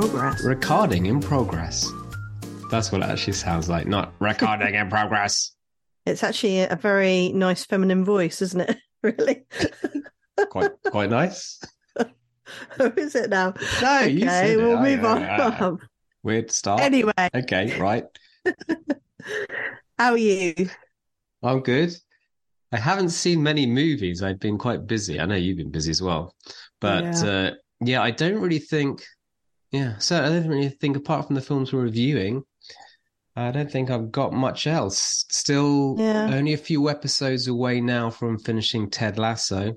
progress. Recording in progress. That's what it actually sounds like, not recording in progress. It's actually a very nice feminine voice, isn't it? really? Quite quite nice. Who is it now? No, okay, we'll I- move on. Weird start. anyway, Okay, right. how are you? I'm good. I haven't seen many movies. I've been quite busy. I know you've been busy as well. But Yeah. uh, yeah, I don't really think, yeah, so I don't really think, apart from the films we're reviewing, I don't think I've got much else. Still Yeah. only a few episodes away now from finishing Ted Lasso.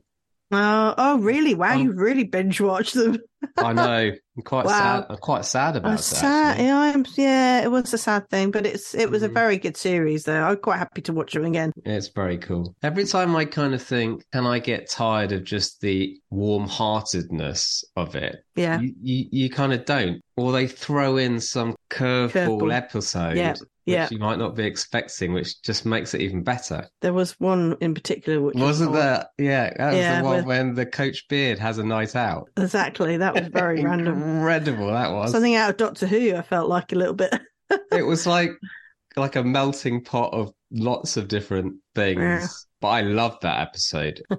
Oh, oh, really? Wow, Um, you really binge watched them. I know. I'm quite Wow. sad. I'm quite sad about I'm sad. actually. Yeah, I'm, yeah, it was a sad thing, but it's it was a Mhm. very good series, though. I'm quite happy to watch them again. It's very cool. Every time I kind of think, can I get tired of just the warm-heartedness of it? Yeah, You, you, you kind of don't. Or they throw in some curveball Curveball. episode, Yeah, which yeah. you might not be expecting, which just makes it even better. there was one in particular which was Wasn't odd. that? Yeah, that was Yeah, the one with- when the Coach Beard has a night out. exactly? That was very random. Incredible that was. Something out of Doctor Who. I felt like a little bit. it was like like a melting pot of lots of different things. But I love that episode.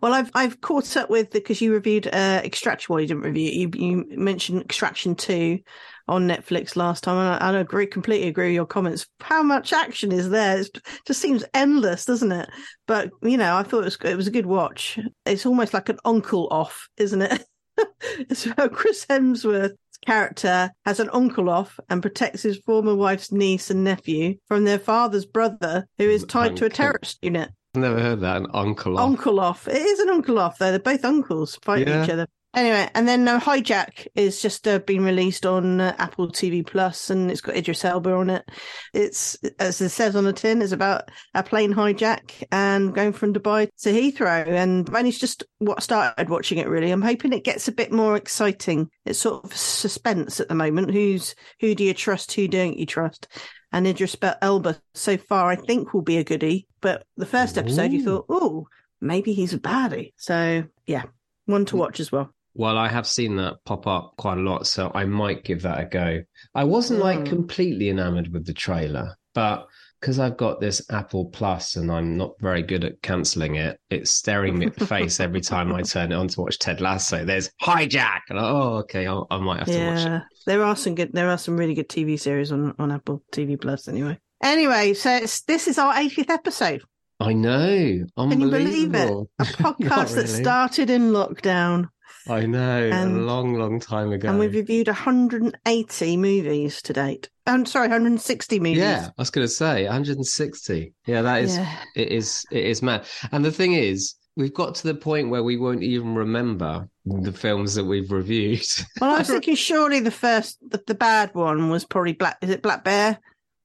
Well, I've I've caught up with the because you reviewed uh, Extraction. Well, you didn't review it. You you mentioned Extraction two on Netflix last time, and I, I agree completely agree with your comments. How much action is there? It just seems endless, doesn't it? But you know, I thought it was it was a good watch. It's almost like an uncle off, isn't it? it's how Chris Hemsworth's character has an uncle off and protects his former wife's niece and nephew from their father's brother, who is tied to a terrorist unit. Never heard that. An uncle. off. Uncle off. It is an uncle off, though. They're both uncles fighting Yeah. each other. Anyway, and then uh, Hijack is just uh, been released on uh, Apple TV Plus, and it's got Idris Elba on it. It's as it says on the tin, it's about a plane hijack and going from Dubai to Heathrow. And I've only just what started watching it. Really, I'm hoping it gets a bit more exciting. It's sort of suspense at the moment. Who's who? Do you trust? Who don't you trust? And Idris Elba so far, I think, will be a goodie. But the first episode, you thought, oh, maybe he's a baddie. So yeah, one to watch as well. Well, I have seen that pop up quite a lot, so I might give that a go. I wasn't like Mm. completely enamored with the trailer, but because I've got this Apple Plus and I'm not very good at cancelling it, it's staring me at the face every time I turn it on to watch Ted Lasso. There's hijack, and I, oh, okay, I'll, I might have to watch it. There are some good. There are some really good TV series on on Apple TV Plus. Anyway, anyway, so it's, this is our 80th episode. I know, Can you believe it? A podcast that started in lockdown, I know, a um, long, long time ago. and we've reviewed 180 movies to date. I'm sorry, 160 movies. Yeah, I was going to say 160. Yeah, that is Yeah. it is it is mad. And the thing is, we've got to the point where we won't even remember the films that we've reviewed. Well, I was thinking surely the first, the, the bad one was probably Black. Is it Black Bear?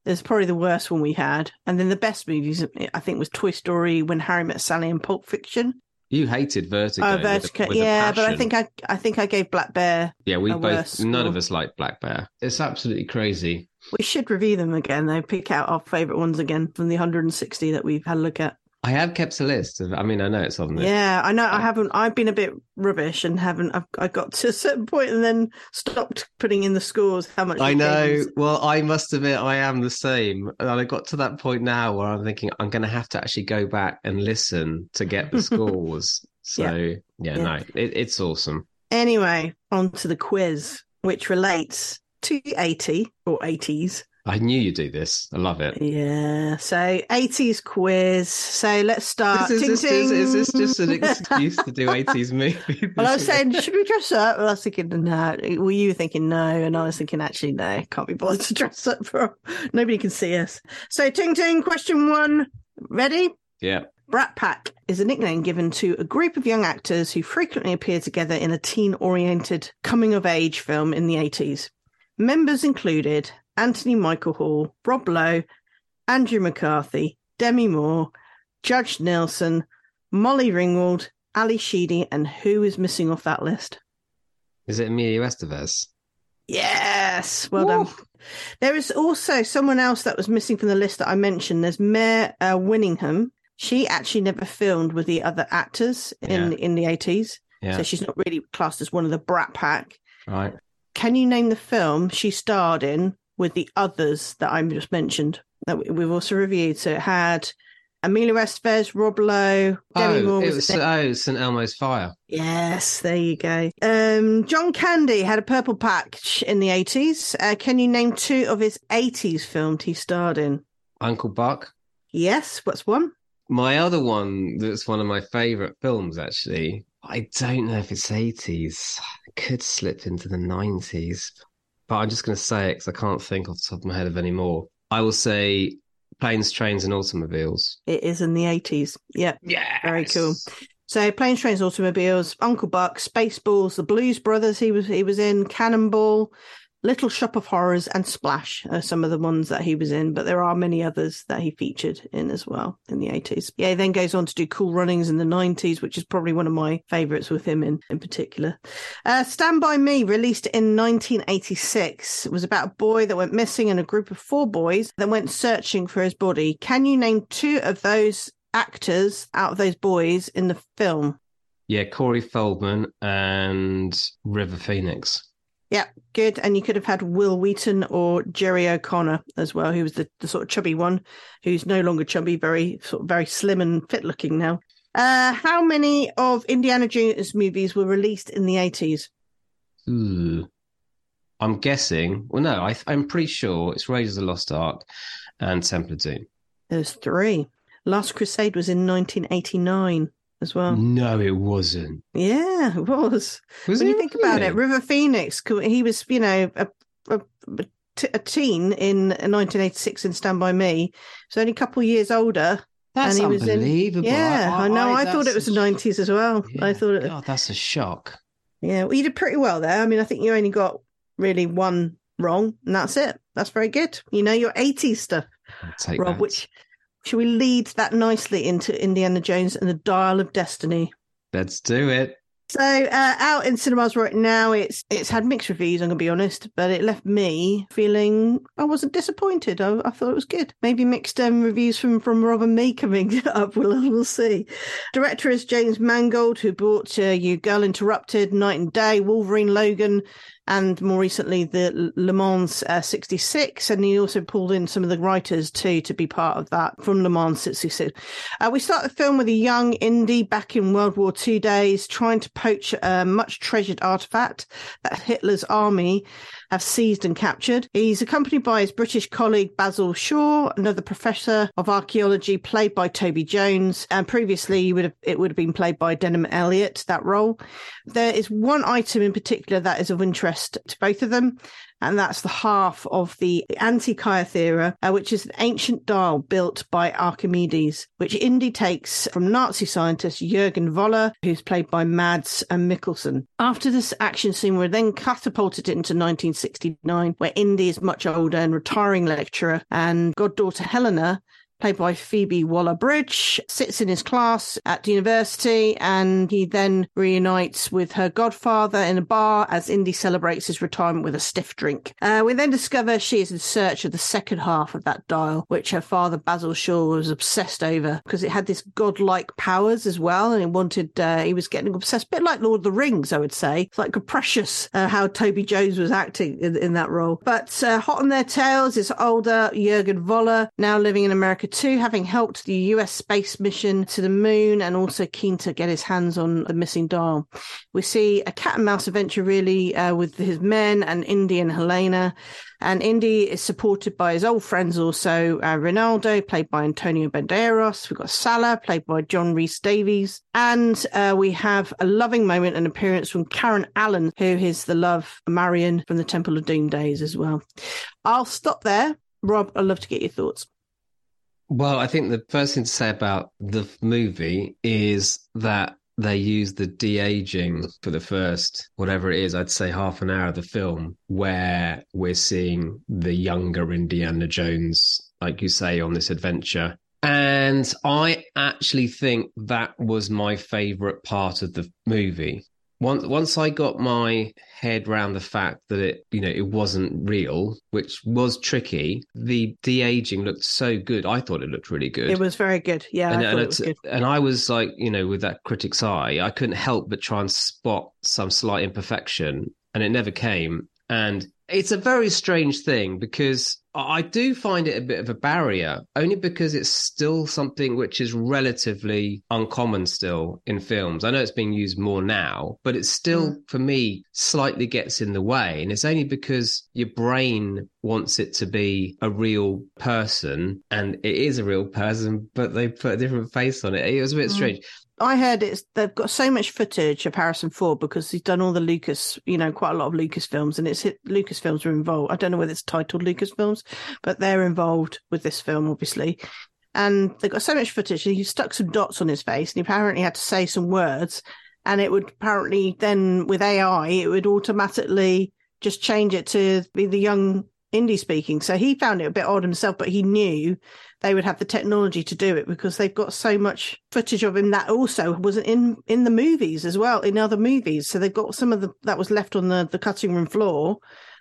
It's probably the worst one we had, and then the best movies I think was Toy Story, When Harry Met Sally, and Pulp Fiction. You hated Vertigo. Oh, with a- Vertigo, with yeah, but I think I, I think I gave Black Bear. yeah, we both none of us like Black Bear. It's absolutely crazy. We should review them again, though. Pick out our favourite ones again from the 160 that we've had a look at. I have kept a list of. I mean, I know it's on there. Yeah, I know. I haven't. I've been a bit rubbish and haven't. I've, I got to a certain point and then stopped putting in the scores. How much? I know. them. Well, I must admit, I am the same. And I got to that point now where I'm thinking I'm going to have to actually go back and listen to get the scores. So, yeah, Yeah. no, it, it's awesome. Anyway, on to the quiz, which relates to 80 or 80s. I knew you'd do this. I love it. Yeah. So 80s quiz. So let's start. Is, Ting, this, is, is this just an excuse to do 80s movies? Well, I was saying, should we dress up? Well, I was thinking, no. Well, you were thinking no, and I was thinking, actually, no, can't be bothered to dress up for. Nobody can see us. So, ting ting. Question one. Ready? yeah. Brat Pack is a nickname given to a group of young actors who frequently appear together in a teen oriented coming of age film in the 80s. Members included Anthony Michael Hall, Rob Lowe, Andrew McCarthy, Demi Moore, Judd Nelson, Molly Ringwald, Ally Sheedy, and who is missing off that list? Is it Emilio Estevez? Yes, well Woo. done. There is also someone else that was missing from the list that I mentioned. There's Mare uh, Winningham. She actually never filmed with the other actors in Yeah. in the 80s, Yeah. so she's not really classed as one of the Brat Pack. right. Can you name the film she starred in with the others that I've just mentioned that we- we've also reviewed? So it had Emilio Estevez, Rob Lowe, Demi Oh, Moore. it was was oh, St Elmo's Fire. Yes, there you go. Um, John Candy had a purple patch in the 80s. Uh, can you name two of his 80s films he starred in? Uncle Buck. Yes, what's one? My other one that's one of my favorite films, actually. I don't know if it's 80s. It could slip into the 90s, but I'm just going to say it because I can't think off the top of my head of any more. I will say Planes, Trains, and Automobiles. It is in the 80s. Yep. Yeah. Very cool. So Planes, Trains, Automobiles, Uncle Buck, Spaceballs, The Blues Brothers. He was he was in Cannonball, Little Shop of Horrors, and Splash are some of the ones that he was in. But there are many others that he featured in as well in the eighties. Yeah, he then goes on to do Cool Runnings in the nineties, which is probably one of my favourites with him in in particular. Uh, Stand by Me, released in 1986, it was about a boy that went missing and a group of four boys that went searching for his body. Can you name two of those actors out of those boys in the film? Yeah, Corey Feldman and River Phoenix. Yeah, good. And you could have had Wil Wheaton or Jerry O'Connell as well, who was the, the sort of chubby one, who's no longer chubby, very sort of very slim and fit looking now. Uh, how many of Indiana Jones movies were released in the eighties? Ooh. I'm guessing. Well, no, I, I'm pretty sure it's Raiders of the Lost Ark and Temple of Doom. There's three. Last Crusade was in 1989 as well. No, it wasn't. Yeah, it was. Was when it you think about it. River Phoenix, he was, you know, a, a, a t- a teen in 1986 in Stand By Me. So only a couple of years older. That's and he was in- unbelievable. Yeah, I, know. I, thought it was the 90s as well. I thought it, God, that's a shock. yeah, well, you did pretty well there. I mean, I think you only got really one wrong, and that's it. That's very good. You know your 80s stuff, Rob, that. which should we lead that nicely into Indiana Jones and the Dial of Destiny? Let's do it. So uh, out in cinemas right now, it's it's had mixed reviews. I'm gonna be honest, but it left me feeling I wasn't disappointed. I, I thought it was good. Maybe mixed um, reviews from from Rob and me coming up. We'll we'll see. Director is James Mangold, who brought uh, you Girl Interrupted, Knight and Day, Wolverine, Logan, and more recently the Le Mans uh, 66. And he also pulled in some of the writers too to be part of that from Le Mans 66. Uh, we start the film with a young Indy back in World War II days trying to poach a much treasured artifact that Hitler's army have seized and captured. He's accompanied by his British colleague Basil Shaw, another professor of archaeology played by Toby Jones. And previously would have, it would have been played by Denholm Elliott, that role. There is one item in particular that is of interest to both of them, and that's the half of the Antikythera, uh, which is an ancient dial built by Archimedes, which Indy takes from Nazi scientist Jürgen Voller, who's played by Mads and Mikkelsen. After this action scene, we're then catapulted into 1969, where Indy is much older and retiring lecturer, and goddaughter Helena played by Phoebe Waller Bridge, sits in his class at university and he then reunites with her godfather in a bar as Indy celebrates his retirement with a stiff drink. Uh, we then discover she is in search of the second half of that dial, which her father Basil Shaw was obsessed over because it had this godlike powers as well and he wanted, uh, he was getting obsessed, a bit like Lord of the Rings, I would say. It's like a precious uh, how Toby Jones was acting in, in that role. But uh, hot on their tails is older Jürgen Voller, now living in America having helped the US space mission to the moon and also keen to get his hands on the missing dial. We see a cat and mouse adventure really uh, with his men and Indy and Helena. And Indy is supported by his old friends also, uh, Ronaldo, played by Antonio Banderas. We've got Sallah, played by John Rhys Davies. And uh, we have a loving moment and appearance from Karen Allen, who is the love Marion from the Temple of Doom days as well. I'll stop there. Rob, I'd love to get your thoughts. Well, I think the first thing to say about the movie is that they use the de aging for the first, whatever it is, I'd say half an hour of the film, where we're seeing the younger Indiana Jones, like you say, on this adventure. And I actually think that was my favorite part of the movie. Once, once I got my head around the fact that it, you know, it wasn't real, which was tricky, the de aging looked so good. I thought it looked really good. It was very good. Yeah, and, I and it was good. and I was like, you know, with that critic's eye, I couldn't help but try and spot some slight imperfection, and it never came. And it's a very strange thing because I do find it a bit of a barrier, only because it's still something which is relatively uncommon still in films. I know it's being used more now, but it still, mm. for me, slightly gets in the way. And it's only because your brain wants it to be a real person and it is a real person, but they put a different face on it. It was a bit mm. strange. I heard it's they've got so much footage of Harrison Ford because he's done all the Lucas, you know, quite a lot of Lucas films, and it's Lucas films are involved. I don't know whether it's titled Lucas films, but they're involved with this film, obviously. And they've got so much footage. and He stuck some dots on his face, and he apparently had to say some words, and it would apparently then with AI, it would automatically just change it to be the young Indy speaking. So he found it a bit odd himself, but he knew they would have the technology to do it because they've got so much footage of him that also wasn't in in the movies as well, in other movies. So they've got some of the that was left on the, the cutting room floor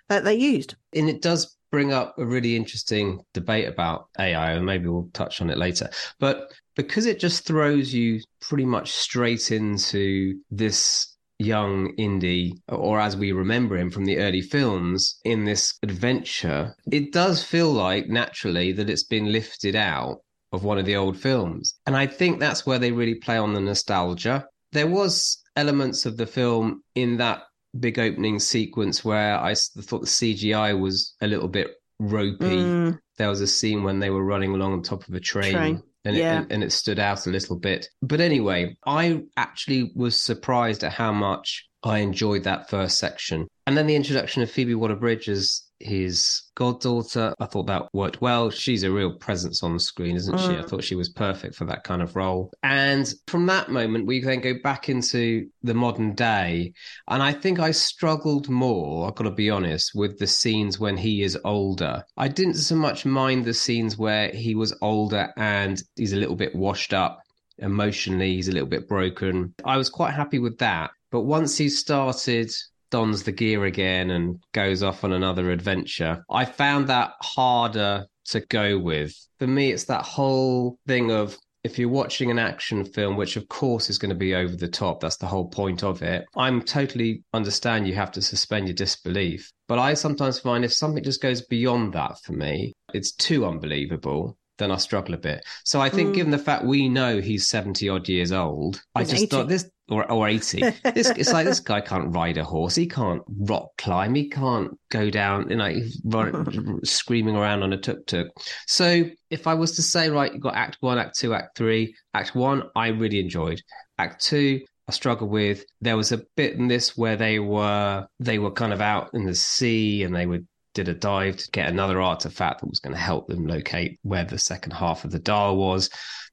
that they used. And it does bring up a really interesting debate about AI, and maybe we'll touch on it later. But because it just throws you pretty much straight into this young Indy, or as we remember him from the early films, in this adventure, it does feel like naturally that it's been lifted out of one of the old films. And I think that's where they really play on the nostalgia. There was elements of the film in that big opening sequence where I thought the CGI was a little bit ropey. Mm. There was a scene when they were running along on top of a train. train and, yeah. it, and, and it stood out a little bit. But anyway, I actually was surprised at how much I enjoyed that first section. And then the introduction of Phoebe Waller Bridge as his goddaughter, I thought that worked well. She's a real presence on the screen, isn't she? I mm. thought she was perfect for that kind of role. And from that moment, we then go back into the modern day. And I think I struggled more, I've got to be honest, with the scenes when he is older. I didn't so much mind the scenes where he was older and he's a little bit washed up emotionally, he's a little bit broken. I was quite happy with that. But once he started dons the gear again and goes off on another adventure. I found that harder to go with. For me, it's that whole thing of if you're watching an action film, which of course is going to be over the top, that's the whole point of it. I'm totally understand you have to suspend your disbelief. But I sometimes find if something just goes beyond that for me, it's too unbelievable then I struggle a bit. So I think, mm. given the fact we know he's seventy odd years old, he's I just 80. thought this or or eighty. this it's like this guy can't ride a horse. He can't rock climb. He can't go down. You know, run, screaming around on a tuk tuk. So if I was to say, right, you've got Act One, Act Two, Act Three. Act One, I really enjoyed. Act Two, I struggle with. There was a bit in this where they were they were kind of out in the sea and they would did a dive to get another artifact that was going to help them locate where the second half of the dial was.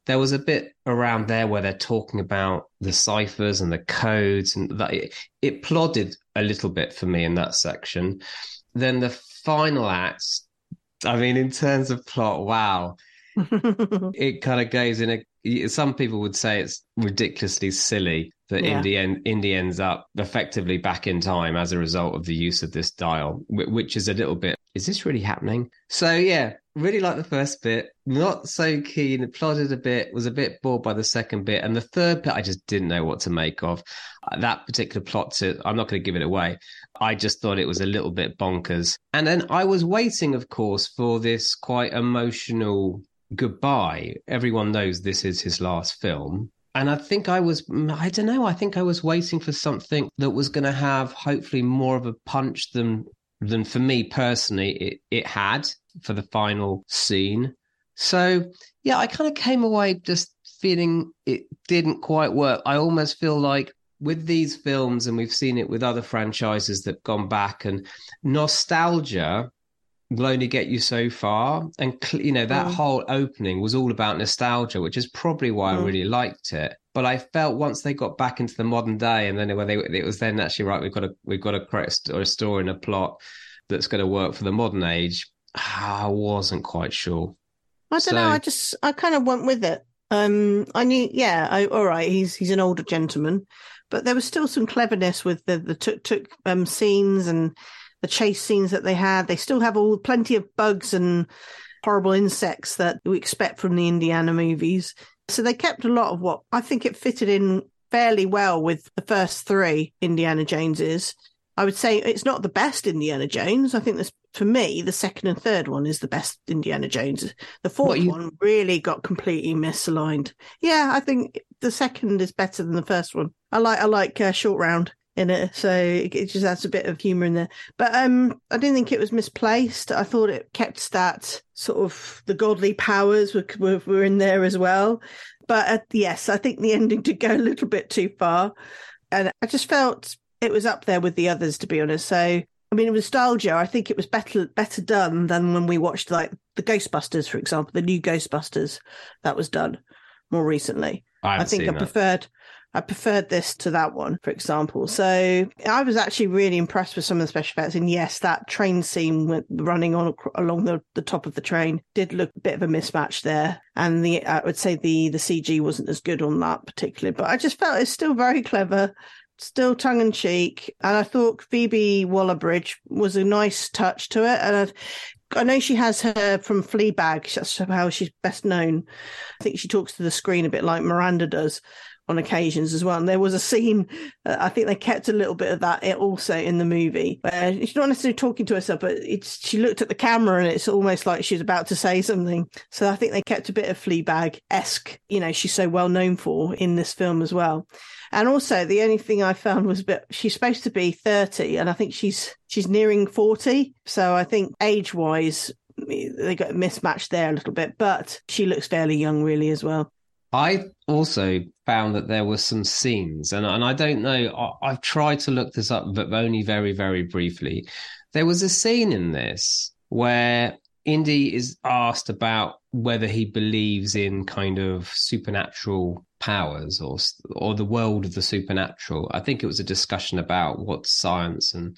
There was a bit around there where they're talking about the ciphers and the codes, and that it, it plodded a little bit for me in that section. Then the final act, I mean, in terms of plot, wow, it kind of goes in a. Some people would say it's ridiculously silly that yeah. Indy, en- Indy ends up effectively back in time as a result of the use of this dial, which is a little bit, is this really happening? So, yeah, really like the first bit, not so keen, plodded a bit, was a bit bored by the second bit. And the third bit, I just didn't know what to make of. Uh, that particular plot, to, I'm not going to give it away. I just thought it was a little bit bonkers. And then I was waiting, of course, for this quite emotional goodbye. Everyone knows this is his last film and I think I was, mm, I don't know, I think I was waiting for something that was going to have hopefully more of a punch than than for me personally it, it had for the final scene. So yeah, I kind of came away just feeling it didn't quite work. I almost feel like with these films, and we've seen it with other franchises that've gone back, and nostalgia will only get you so far. And, you know, that mm. whole opening was all about nostalgia, which is probably why mm. I really liked it. But I felt once they got back into the modern day, and then when they, it was then actually right, we've got a we've got to create a story and a plot that's going to work for the modern age. I wasn't quite sure. I don't so, know. I just I kind of went with it. Um, I knew, yeah, I, all right. He's he's an older gentleman, but there was still some cleverness with the the tuk tuk um scenes and the chase scenes that they had. They still have all plenty of bugs and horrible insects that we expect from the Indiana movies. So they kept a lot of what I think it fitted in fairly well with the first three Indiana Joneses. I would say it's not the best Indiana Jones. I think this, for me, the second and third one is the best Indiana Jones. The fourth you- one really got completely misaligned. Yeah, I think the second is better than the first one. I like I like uh, Short Round in it, so it, it just adds a bit of humour in there. But um, I didn't think it was misplaced. I thought it kept that sort of the godly powers were were, were in there as well. But uh, yes, I think the ending did go a little bit too far, and I just felt it was up there with the others, to be honest. So I mean, nostalgia. I think it was better better done than when we watched like the Ghostbusters, for example, the new Ghostbusters that was done more recently. I, I think I that. I preferred this to that one, for example. So I was actually really impressed with some of the special effects. And yes, that train scene with running on along the, the top of the train did look a bit of a mismatch there. And the I would say the the CG wasn't as good on that particularly, but I just felt it's still very clever. Still tongue in cheek, and I thought Phoebe Waller-Bridge was a nice touch to it. And I, I know she has her from Fleabag. That's how she's best known. I think she talks to the screen a bit like Miranda does on occasions as well. And there was a scene, uh, I think they kept a little bit of that also in the movie, where she's not necessarily talking to herself, but it's she looked at the camera and it's almost like she's about to say something. So I think they kept a bit of Fleabag esque, you know, she's so well known for in this film as well. And also, the only thing I found was bit. She's supposed to be thirty, and I think she's she's nearing forty. So I think age wise, they got mismatched there a little bit. But she looks fairly young, really, as well. I also found that there were some scenes, and and I don't know. I, I've tried to look this up, but only very very briefly. There was a scene in this where Indy is asked about whether he believes in kind of supernatural powers or or the world of the supernatural. I think it was a discussion about what's science and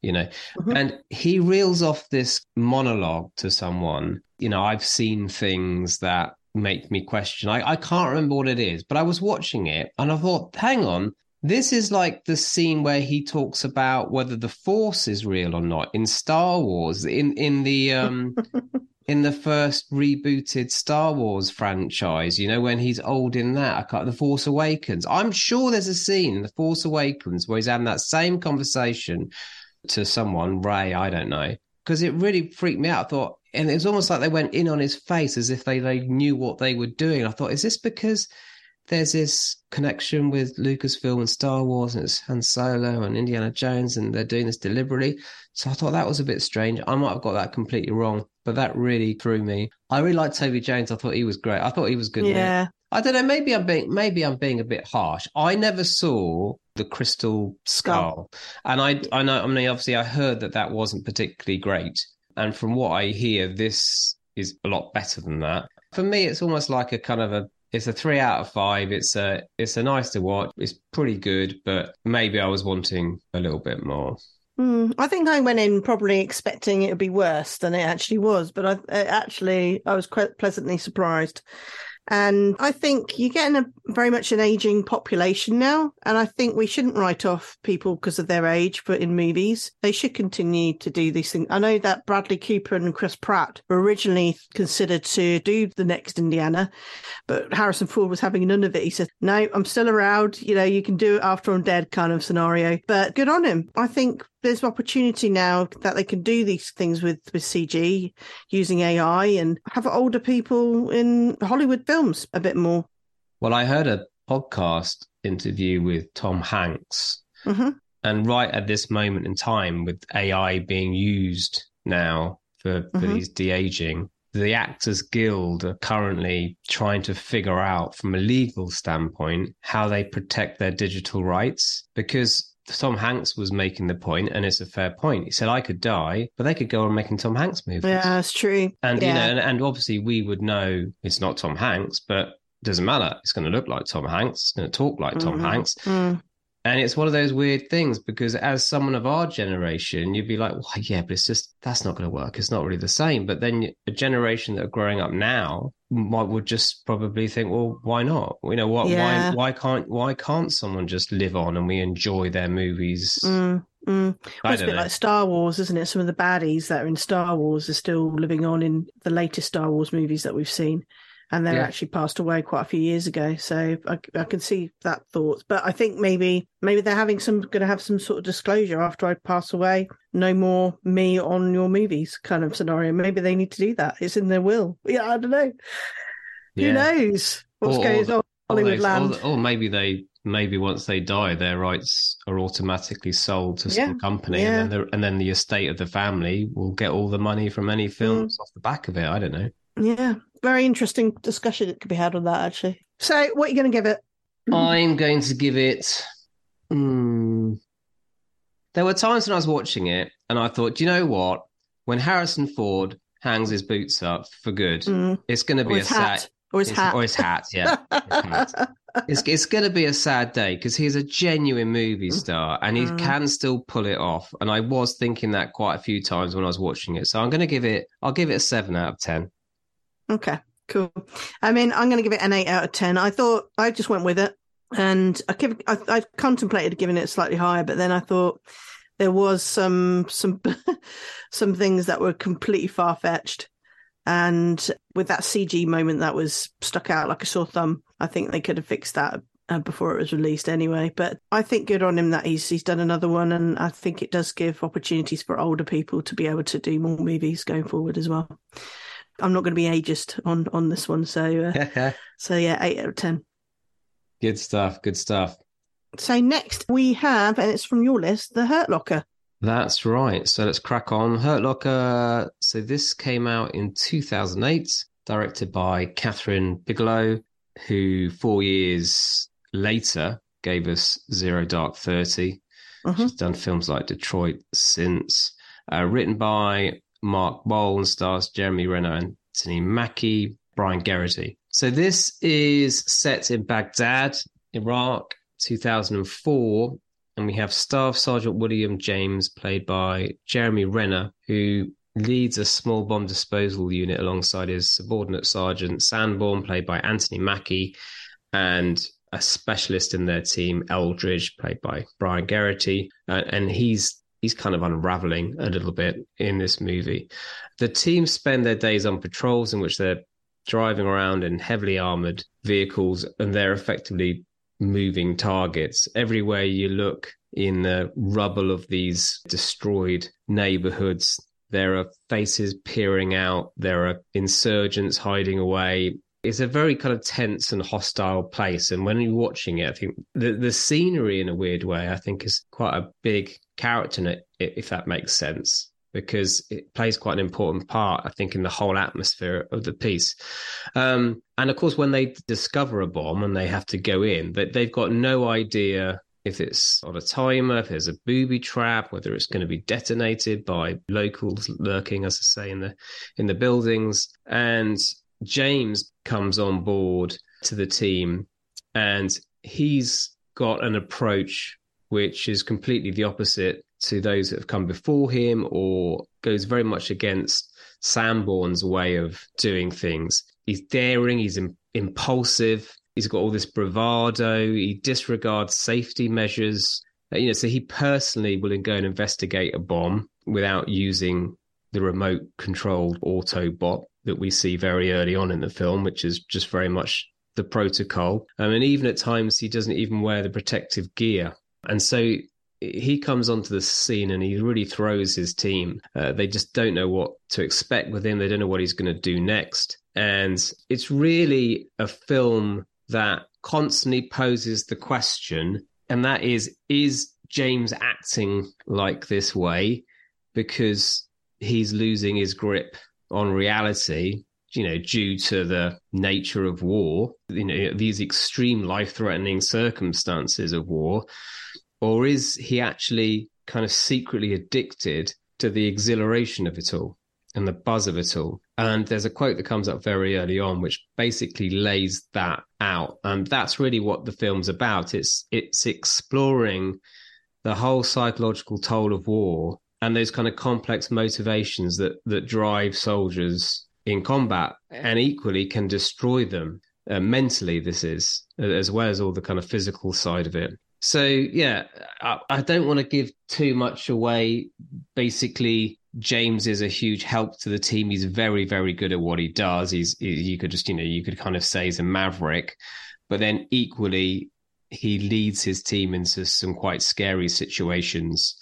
you know Mhm. and he reels off this monologue to someone you know i've seen things that make me question I, I can't remember what it is but i was watching it and i thought hang on this is like the scene where he talks about whether the force is real or not in star wars in in the um in the first rebooted Star Wars franchise, you know, when he's old in that, I can't, The Force Awakens. I'm sure there's a scene in The Force Awakens where he's having that same conversation to someone, Rey, I don't know, because it really freaked me out. I thought, and it was almost like they went in on his face as if they, they knew what they were doing. I thought, is this because there's this connection with Lucasfilm and Star Wars and it's Han Solo and Indiana Jones and they're doing this deliberately? So I thought that was a bit strange. I might have got that completely wrong, but that really threw me. I really liked Toby Jones. I thought he was great. I thought he was good. Yeah. I don't know. Maybe I'm being maybe I'm being a bit harsh. I never saw the Crystal Skull, and I I know. I mean, obviously, I heard that that wasn't particularly great, and from what I hear, this is a lot better than that. For me, it's almost like a kind of a. It's a three out of five. It's a it's a nice to watch. It's pretty good, but maybe I was wanting a little bit more. Hmm, I think I went in probably expecting it would be worse than it actually was, but I actually I was quite pleasantly surprised. And I think you're getting a very much an aging population now, and I think we shouldn't write off people because of their age, but in movies they should continue to do these things. I know that Bradley Cooper and Chris Pratt were originally considered to do the next Indiana, but Harrison Ford was having none of it. He said, "No, I'm still around. You know, you can do it after I'm dead," kind of scenario. But good on him. I think there's an opportunity now that they can do these things with with CG using AI and have older people in Hollywood films a bit more. Well, I heard a podcast interview with Tom Hanks, hmm and right at this moment in time, with AI being used now for, for Mhm. these de aging, the Actors Guild are currently trying to figure out, from a legal standpoint, how they protect their digital rights. Because Tom Hanks was making the point, and it's a fair point. He said, I could die, but they could go on making Tom Hanks movies. Yeah, that's true. And yeah. you know, and, and obviously we would know it's not Tom Hanks, but doesn't matter. It's going to look like Tom Hanks. It's going to talk like Tom Mhm. Hanks. Mm. And it's one of those weird things because as someone of our generation, you'd be like, well, yeah, but it's just, that's not going to work. It's not really the same. But then a generation that are growing up now might would just probably think, well, why not? You know, what, Yeah. why, why can't, why can't someone just live on and we enjoy their movies? Mm. Mm. Well, it's a bit know. like Star Wars, isn't it? Some of the baddies that are in Star Wars are still living on in the latest Star Wars movies that we've seen. And they Yeah. actually passed away quite a few years ago. So I, I can see that thought, but I think maybe maybe they're having some going to have some sort of disclosure after I pass away. No more me on your movies kind of scenario. Maybe they need to do that. It's in their will. Yeah, I don't know. Who knows what's Or- going on Or, Hollywood they- land? or, or maybe they maybe once they die, their rights are automatically sold to Yeah, some company, yeah. and then the, and then the estate of the family will get all the money from any Mm. films off the back of it. I don't know. Yeah, very interesting discussion that could be had on that actually. So, what are you going to give it? I'm going to give it. Hmm. There were times when I was watching it and I thought, do you know what? When Harrison Ford hangs his boots up for good, Mm, it's going to be a hat, sad. or his it's- hat, Or his hat, yeah. His hat. It's, it's going to be a sad day because he's a genuine movie star and he Mm. can still pull it off. And I was thinking that quite a few times when I was watching it. So I'm going to give it, I'll give it a seven out of 10. Okay, cool. I mean, I'm going to give it an eight out of ten. I thought I just went with it, and I give I, I contemplated giving it slightly higher, but then I thought there was some some some things that were completely far fetched, and with that CG moment that was stuck out like a sore thumb, I think they could have fixed that. Uh, before it was released, anyway, but I think good on him that he's he's done another one, and I think it does give opportunities for older people to be able to do more movies going forward as well. I'm not going to be ageist on on this one, so uh, so yeah, eight out of ten. good stuff. Good stuff. So next we have, and it's from your list, the Hurt Locker. That's right. So let's crack on. Hurt Locker. So this came out in 2008, directed by Kathryn Bigelow, who four years later gave us Zero Dark 30. Mhm. She's done films like Detroit since. Uh, written by Mark Boal and stars Jeremy Renner, Anthony Mackie, Brian Geraghty. So this is set in Baghdad, Iraq, 2004, and we have Staff Sergeant William James, played by Jeremy Renner, who leads a small bomb disposal unit alongside his subordinate Sergeant Sanborn, played by Anthony Mackie, and a specialist in their team, Eldridge, played by Brian Geraghty, uh, and he's he's kind of unraveling a little bit in this movie. The team spend their days on patrols in which they're driving around in heavily armored vehicles, and they're effectively moving targets everywhere you look in the rubble of these destroyed neighborhoods. There are faces peering out. There are insurgents hiding away it's a very kind of tense and hostile place. And when you're watching it, I think the, the scenery, in a weird way, I think is quite a big character if that makes sense, because it plays quite an important part, I think, in the whole atmosphere of the piece. Um, and of course, when they discover a bomb and they have to go in, that they've got no idea if it's on a timer, if there's a booby trap, whether it's going to be detonated by locals lurking, as I say, in the in the buildings. And James comes on board to the team and he's got an approach which is completely the opposite to those that have come before him or goes very much against Sanborn's way of doing things. He's daring, he's im- impulsive, he's got all this bravado, he disregards safety measures. Uh, You know, so he personally will go and investigate a bomb without using the remote controlled Autobot that we see very early on in the film, which is just very much the protocol. Um, and even at times, he doesn't even wear the protective gear. And so he comes onto the scene and he really throws his team. Uh, they just don't know what to expect with him. They don't know what he's going to do next. And it's really a film that constantly poses the question, and that is, is James acting like this way because he's losing his grip on reality, you know, due to the nature of war, you know, these extreme life threatening circumstances of war? Or is he actually kind of secretly addicted to the exhilaration of it all and the buzz of it all? And there's a quote that comes up very early on, which basically lays that out. And that's really what the film's about. It's it's exploring the whole psychological toll of war and those kind of complex motivations that that drive soldiers in combat and equally can destroy them uh, mentally this is as well as all the kind of physical side of it so yeah I, I don't want to give too much away basically James is a huge help to the team. He's very, very good at what he does. He's, you could just, you know, you could kind of say he's a maverick, but then equally, he leads his team into some quite scary situations,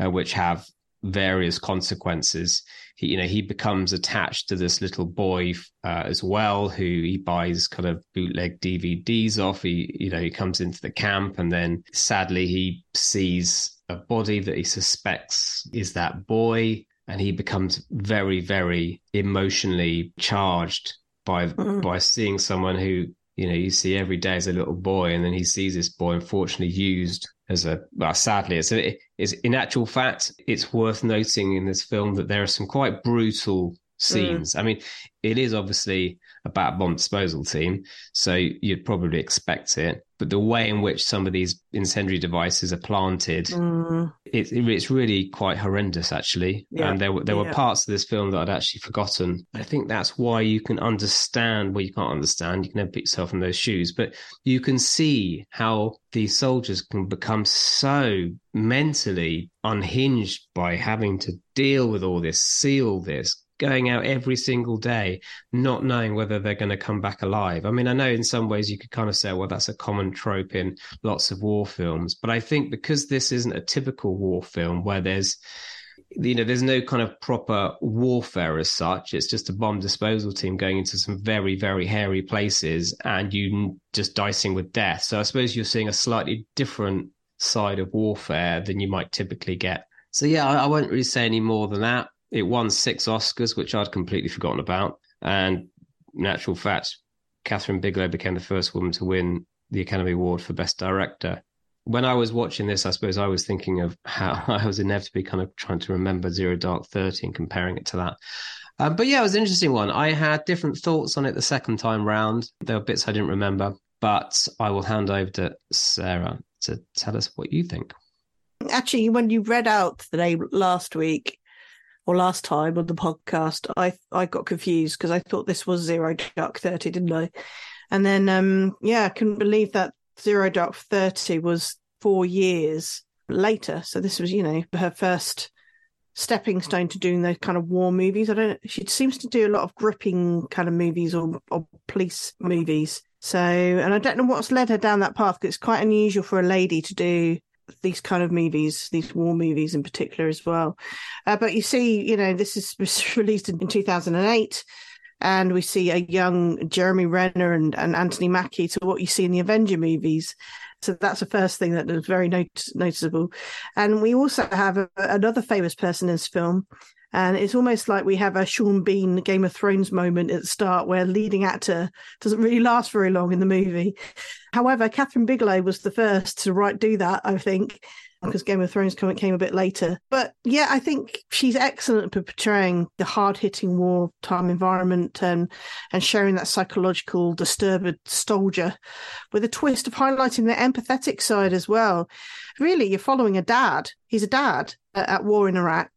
uh, which have various consequences. He, you know, he becomes attached to this little boy uh, as well, who he buys kind of bootleg DVDs off. He, you know, he comes into the camp, and then sadly he sees a body that he suspects is that boy, and he becomes very, very emotionally charged by mm. by seeing someone who you know you see every day as a little boy, and then he sees this boy unfortunately used as a well, sadly, it's, a, it's in actual fact, it's worth noting in this film that there are some quite brutal scenes. Mm. I mean, it is obviously about a bomb disposal team, so you'd probably expect it. But the way in which some of these incendiary devices are planted, mm. it, it's really quite horrendous, actually. Yeah. And there, there yeah. were parts of this film that I'd actually forgotten. I think that's why you can understand, well, you can't understand, you can never put yourself in those shoes, but you can see how these soldiers can become so mentally unhinged by having to deal with all this, seal this, going out every single day, not knowing whether they're going to come back alive. I mean, I know in some ways you could kind of say, well, that's a common trope in lots of war films. But I think because this isn't a typical war film where there's, you know, there's no kind of proper warfare as such. It's just a bomb disposal team going into some very, very hairy places and you just dicing with death. So I suppose you're seeing a slightly different side of warfare than you might typically get. So yeah, I, I won't really say any more than that. It won six Oscars, which I'd completely forgotten about. And natural fact, Kathryn Bigelow became the first woman to win the Academy Award for Best Director. When I was watching this, I suppose I was thinking of how I was inevitably kind of trying to remember Zero Dark Thirty and comparing it to that. Um, but yeah, it was an interesting one. I had different thoughts on it the second time round. There were bits I didn't remember, but I will hand over to Sarah to tell us what you think. Actually, when you read out the name last week, or last time on the podcast, I I got confused because I thought this was Zero Dark Thirty, didn't I? And then um yeah, I couldn't believe that Zero Dark Thirty was four years later. So this was, you know, her first stepping stone to doing those kind of war movies. I don't she seems to do a lot of gripping kind of movies or, or police movies. So and I don't know what's led her down that path because it's quite unusual for a lady to do these kind of movies, these war movies in particular as well. Uh, but you see, you know, this is released in, in 2008 and we see a young Jeremy Renner and, and Anthony Mackie to what you see in the Avenger movies. So that's the first thing that is very not- noticeable. And we also have a, another famous person in this film, and it's almost like we have a Sean Bean Game of Thrones moment at the start where leading actor doesn't really last very long in the movie. However, Kathryn Bigelow was the first to write do that, I think, because Game of Thrones came a bit later. But yeah, I think she's excellent for portraying the hard hitting wartime environment and and showing that psychological disturbed soldier with a twist of highlighting the empathetic side as well. Really, you're following a dad. He's a dad at war in Iraq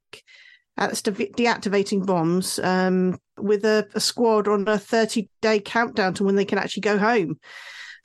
that's de- deactivating bombs um, with a, a, squad on a 30 day countdown to when they can actually go home.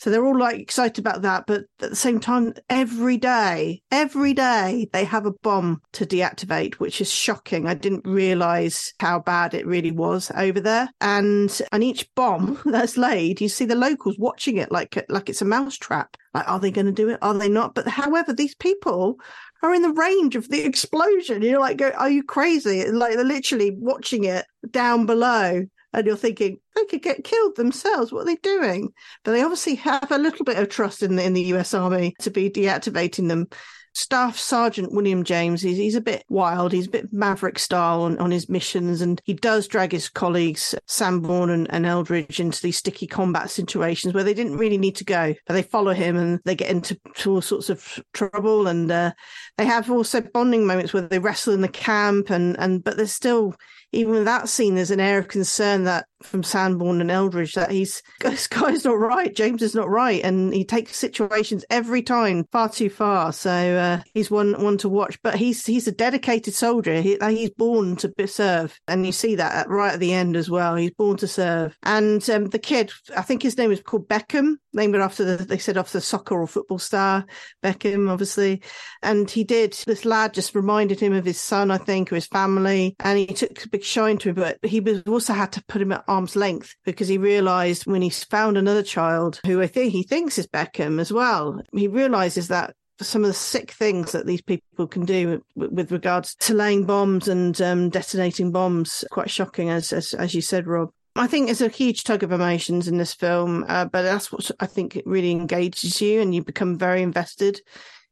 So they're all like excited about that. But at the same time, every day, every day they have a bomb to deactivate, which is shocking. I didn't realize how bad it really was over there. And on each bomb that's laid, you see the locals watching it like, like it's a mousetrap. Like, are they going to do it? Are they not? But however, these people are in the range of the explosion. You're like, are you crazy? Like they're literally watching it down below. And you're thinking they could get killed themselves. What are they doing? But they obviously have a little bit of trust in the in the US Army to be deactivating them. Staff Sergeant William James, he's, he's a bit wild. He's a bit maverick style on, on his missions, and he does drag his colleagues, Sanborn and, and Eldridge, into these sticky combat situations where they didn't really need to go, but they follow him and they get into all sorts of trouble. And uh, they have also bonding moments where they wrestle in the camp, and, and but there's still even with that scene, there's an air of concern that from Sanborn and Eldridge that he's this guy's not right. James is not right, and he takes situations every time far too far. So uh, he's one one to watch. But he's he's a dedicated soldier. He, he's born to serve, and you see that right at the end as well. He's born to serve. And um, the kid, I think his name is called Beckham, named after the they said after the soccer or football star Beckham, obviously. And he did. This lad just reminded him of his son, I think, or his family, and he took a big shine to him. But he was also had to put him at arm's length because he realised when he found another child who I think he thinks is Beckham as well. He realises that some of the sick things that these people can do with, with regards to laying bombs and um, detonating bombs. Quite shocking, as, as as you said, Rob. I think there's a huge tug of emotions in this film, uh, but that's what I think really engages you, and you become very invested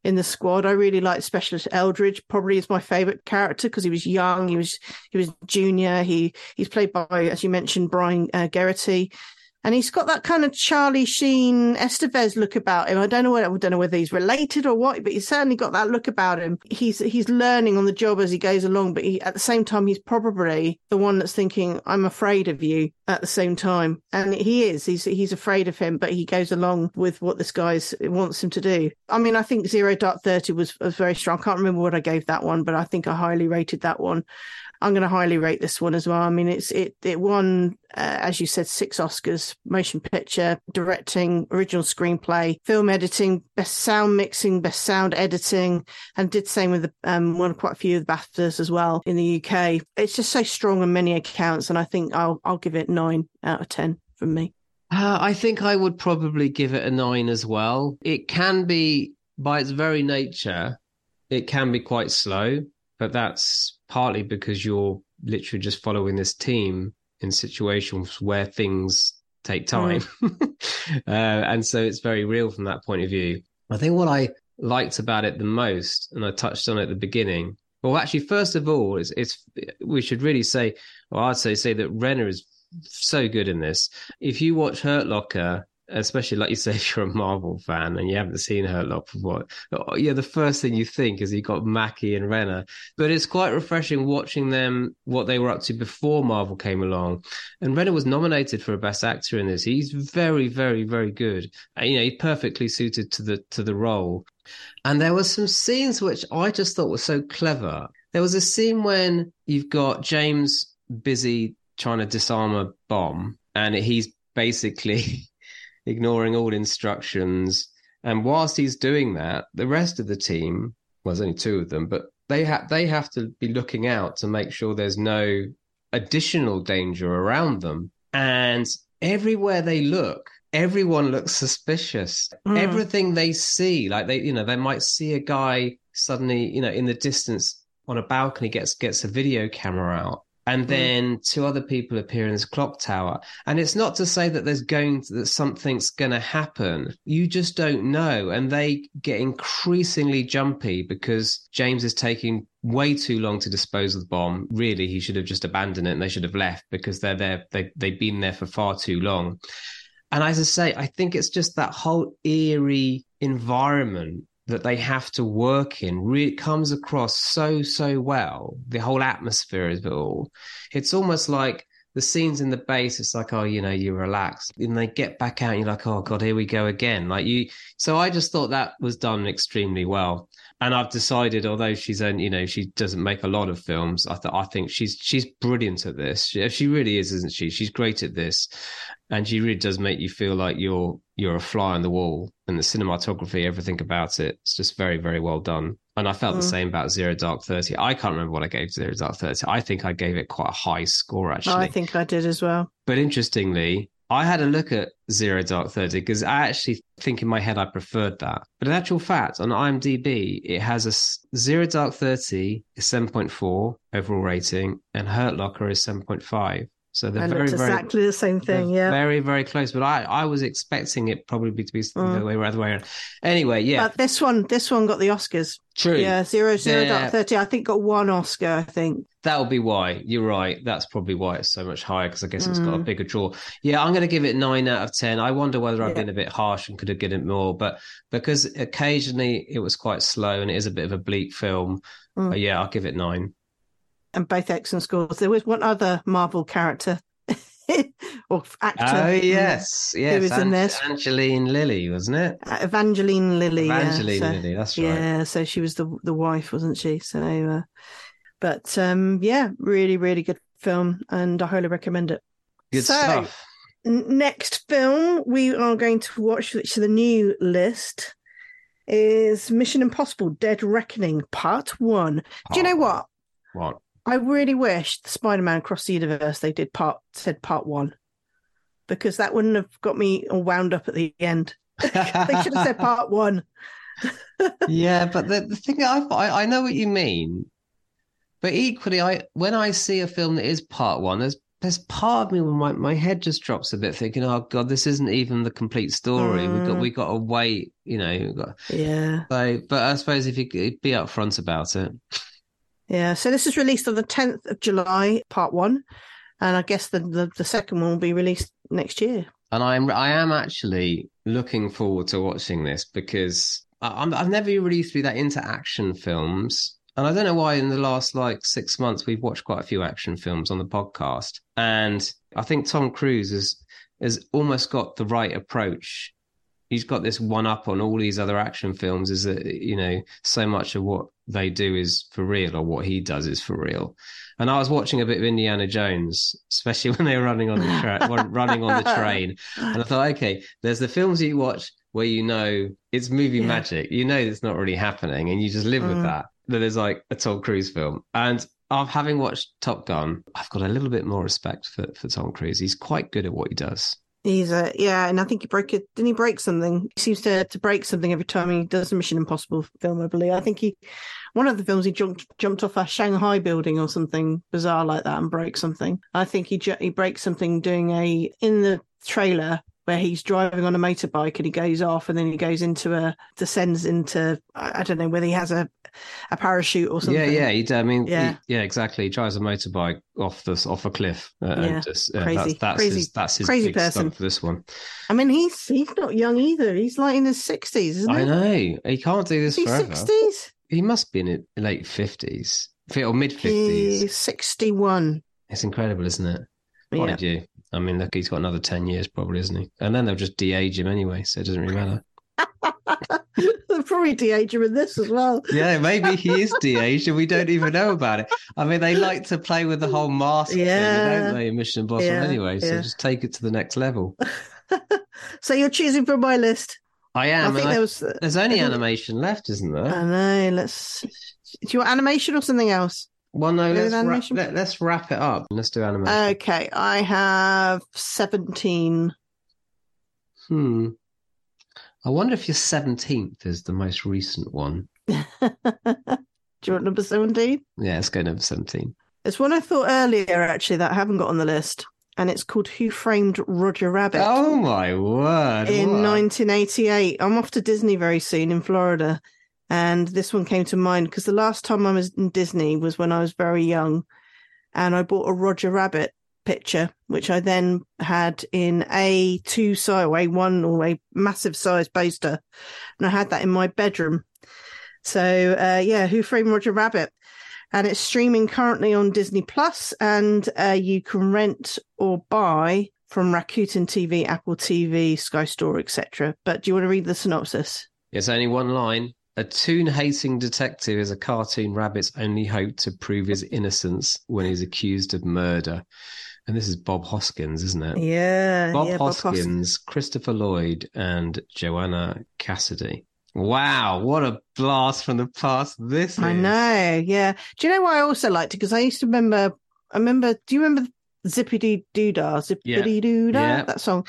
in the squad. I really like Specialist Eldridge. Probably is my favourite character because he was young. He was he was junior. He he's played by, as you mentioned, Brian uh, Geraghty and he's got that kind of Charlie Sheen Estevez look about him. I don't know what I don't know whether he's related or what, but he's certainly got that look about him. He's he's learning on the job as he goes along, but he, at the same time he's probably the one that's thinking, "I'm afraid of you." At the same time, and he is. He's he's afraid of him, but he goes along with what this guy wants him to do. I mean, I think Zero Dark Thirty was was very strong. I can't remember what I gave that one, but I think I highly rated that one. I'm going to highly rate this one as well. I mean, it's it it won, uh, as you said, six Oscars: motion picture, directing, original screenplay, film editing, best sound mixing, best sound editing, and did same with the um, won quite a few of the BAFTAs as well in the UK. It's just so strong on many accounts, and I think I'll I'll give it nine out of ten from me. Uh, I think I would probably give it a nine as well. It can be, by its very nature, it can be quite slow but that's partly because you're literally just following this team in situations where things take mm. time. Mm. uh, and so it's very real from that point of view. I think what I liked about it the most, and I touched on it at the beginning. Well, actually, first of all, it's, it's we should really say, or I'd say, say that Renner is so good in this. If you watch Hurt Locker, especially like you say, if you're a Marvel fan and you haven't seen Hurt lot before, oh, yeah, the first thing you think is he got Mackie and Renner. But it's quite refreshing watching them what they were up to before Marvel came along. And Renner was nominated for a Best Actor in this. He's very, very, very good. And, you know, he's perfectly suited to the to the role. And there were some scenes which I just thought were so clever. There was a scene when you've got James busy trying to disarm a bomb, and he's basically ignoring all instructions. And whilst he's doing that, the rest of the team, well, there's only two of them, but they have they have to be looking out to make sure there's no additional danger around them. And everywhere they look, everyone looks suspicious. Mm. Everything they see, like they, you know, they might see a guy suddenly, you know, in the distance on a balcony gets gets a video camera out and mm. then two other people appear in this clock tower. And it's not to say that there's going to, that something's going to happen. You just don't know. And they get increasingly jumpy because james is taking way too long to dispose of the bomb. Really he should have just abandoned it and they should have left because they're there. They, they've been there for far too long. And as i say i think it's just that whole eerie environment that they have to work in. Really comes across so so well the whole atmosphere of it all. It's almost like the scenes in the base it's like oh you know you relax. And they get back out and you're like oh god here we go again. Like you so i just thought that was done extremely well and I've decided, although she's only, you know, she doesn't make a lot of films. I thought I think she's she's brilliant at this. She, she really is, isn't she? She's great at this, and she really does make you feel like you're you're a fly on the wall. And the cinematography, everything about it, it's just very very well done. And I felt mm. the same about Zero Dark Thirty. I can't remember what I gave Zero Dark Thirty. I think I gave it quite a high score actually. Oh, I think I did as well. But interestingly, I had a look at Zero Dark Thirty because I actually think in my head I preferred that. But in actual fact, on IMDb, it has a Zero Dark Thirty is seven point four overall rating, and Hurt Locker is seven point five. So they're and very, it's exactly the same thing. Yeah, very, very close. But I, I was expecting it probably to be mm. the way other way around. Anyway, yeah. But this one, this one got the Oscars. True. Yeah, zero zero yeah. Dark thirty. I think got one Oscar. I think that'll be why. You're right. That's probably why it's so much higher because I guess it's got a mm. bigger draw. Yeah, I'm going to give it nine out of ten. I wonder whether I've yeah. been a bit harsh and could have given it more, but because occasionally it was quite slow and it is a bit of a bleak film. Mm. yeah, I'll give it nine. And both excellent scores. There was one other Marvel character or actor. Oh yes, yes. Who was in An- this. Angeline Lilly, wasn't it? Uh, Evangeline Lilly. Evangeline yeah, so- Lilly. That's right. Yeah, so she was the the wife, wasn't she? So, uh, but um, yeah, really, really good film, and I highly recommend it. Good So, stuff. N- Next film we are going to watch, which is the new list, is Mission Impossible: Dead Reckoning Part One. Do you know what? What? I really wish the Spider-Man Across the Universe they did part said Part One, because that wouldn't have got me all wound up at the end. they should have said Part One. yeah, but the, the thing I, I I know what you mean, but equally, I when I see a film that is part one, there's there's part of me when my, my head just drops a bit, thinking, "Oh God, this isn't even the complete story. We got Mm. we got to wait, you know." Got, Yeah. so, but I suppose if you be upfront about it, Yeah, so this is released on the 10th of July, part one. And I guess the, the, the second one will be released next year. and I'm I am actually looking forward to watching this because I, I've never really used to be that into action films. And I don't know why in the last like six months we've watched quite a few action films on the podcast. And I think Tom Cruise has has almost got the right approach. He's got this one up on all these other action films, is that you know, so much of what they do is for real or what he does is for real. And I was watching a bit of Indiana Jones, especially when they were running on the tra- running on the train. And I thought, okay, there's the films you watch where you know it's movie Yeah. magic. You know it's not really happening, and you just live with Mm. that. Then there's like a Tom Cruise film, and of having watched Top Gun, I've got a little bit more respect for for Tom Cruise. He's quite good at what he does. He's a, yeah, and I think he broke it. Didn't he break something? He seems to, to break something every time he does a Mission Impossible film, I believe. I think he, one of the films, he jumped, jumped off a Shanghai building or something bizarre like that and broke something. I think he, he breaks something doing a, in the trailer where he's driving on a motorbike and he goes off and then he goes into a, descends into, I don't know whether he has a, a parachute or something. Yeah, yeah. He, I mean, Yeah. yeah, yeah, exactly. He drives a motorbike off this off a cliff. Uh, Yeah, just, uh, crazy, that's, that's crazy- his that's his crazy person. for this one. I mean, he's, he's not young either. He's like in his 60s, isn't he? I know he can't do this Is he forever. 60s? He must be in his late fifties or mid fifties. He's 61. It's incredible, isn't it? Yeah. Mind you. I mean, look, he's got another 10 years probably, isn't he? And then they'll just de age him anyway, so it doesn't really matter. They'll probably de-age him in this as well. Yeah, maybe he is de aged and we don't even know about it. I mean, they like to play with the whole mask Yeah. thing, don't they, in Mission Impossible Yeah, anyway? So yeah. just take it to the next level. So you're choosing from my list. I I am. think I- there was. There's only uh, animation left, isn't there? I know. Let's. Do you want animation or something else? Well, no, let's, wrap, let, us wrap it up. Let's do animation. Okay, I have seventeen. hmm. I wonder if your 17th is the most recent one. Do you want number seventeen? Yeah, let's go number 17. It's one I thought earlier actually that I haven't got on the list, and it's called Who Framed Roger Rabbit. Oh, my word. in what? 1988. I'm off to Disney very soon in Florida. And this one came to mind because the last time I was in Disney was when I was very young. And I bought a Roger Rabbit picture, which I then had in a two size, or a one or a massive size poster. And I had that in my bedroom. So, uh, yeah, Who Framed Roger Rabbit? And it's streaming currently on Disney Plus, and uh, you can rent or buy from Rakuten TV, Apple TV, Sky Store, etc. But do you want to read the synopsis? It's only one line. A toon hating detective is a cartoon rabbit's only hope to prove his innocence when he's accused of murder. And this is Bob Hoskins, isn't it? Yeah, Bob yeah, Hoskins, Bob Hoskins. Christopher Lloyd, and Joanna Cassidy. Wow, what a blast from the past this I is. know. Yeah. Do you know why I also liked it? Because I used to remember. I remember. Do you remember Zippity Doo Dah? Zippity Doo Dah. Yeah. That song,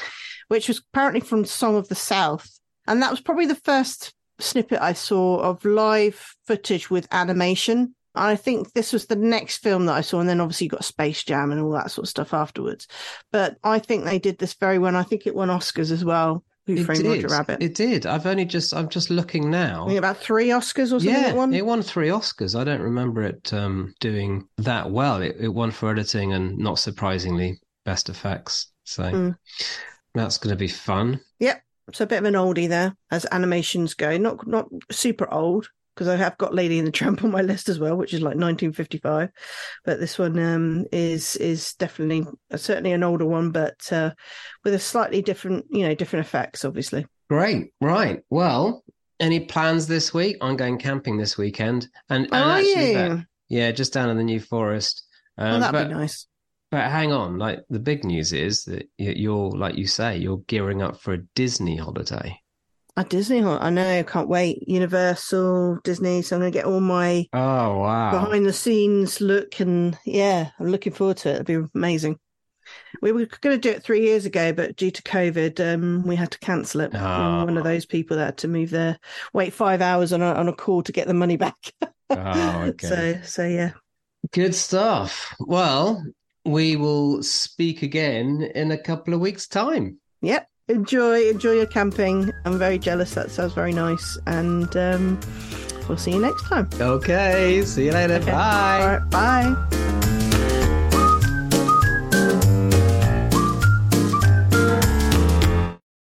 which was apparently from Song of the South, and that was probably the first snippet I saw of live footage with animation. I think this was the next film that I saw, and then obviously you got Space Jam and all that sort of stuff afterwards. But I think they did this very well. and I think it won Oscars as well. Who It Framed did. Roger Rabbit? It did. I've only just. I'm just looking now. About three Oscars or something. yeah, it won. it won three Oscars. I don't remember it um, doing that well. It, it won for editing and, not surprisingly, best effects. So Mm. that's going to be fun. So a bit of an oldie there, as animations go. Not not super old because I have got Lady in the Tramp on my list as well, which is like 1955. But this one um, is is definitely uh, certainly an older one, but uh, with a slightly different, you know, different effects, obviously. Great. Right. Well, any plans this week? I'm going camping this weekend, and, and Are actually, you? that- yeah, just down in the New Forest. oh, Um, that'd but, be nice. But hang on, like the big news is that you're, like you say, you're gearing up for a Disney holiday. At Disney, huh? I know, I can't wait. Universal, Disney. So I'm going to get all my Oh wow! behind the scenes look, and yeah, I'm looking forward to it. It'll be amazing. We were going to do it three years ago, but due to COVID, um, we had to cancel it. I'm one of those people that had to move there, wait five hours on a on a call to get the money back. Oh, okay. So, so yeah. Good stuff. Well, we will speak again in a couple of weeks' time. Yep. Enjoy, enjoy your camping. I'm very jealous. That sounds very nice. And um, we'll see you next time. Okay. See you later. Okay. Bye. All right. Bye.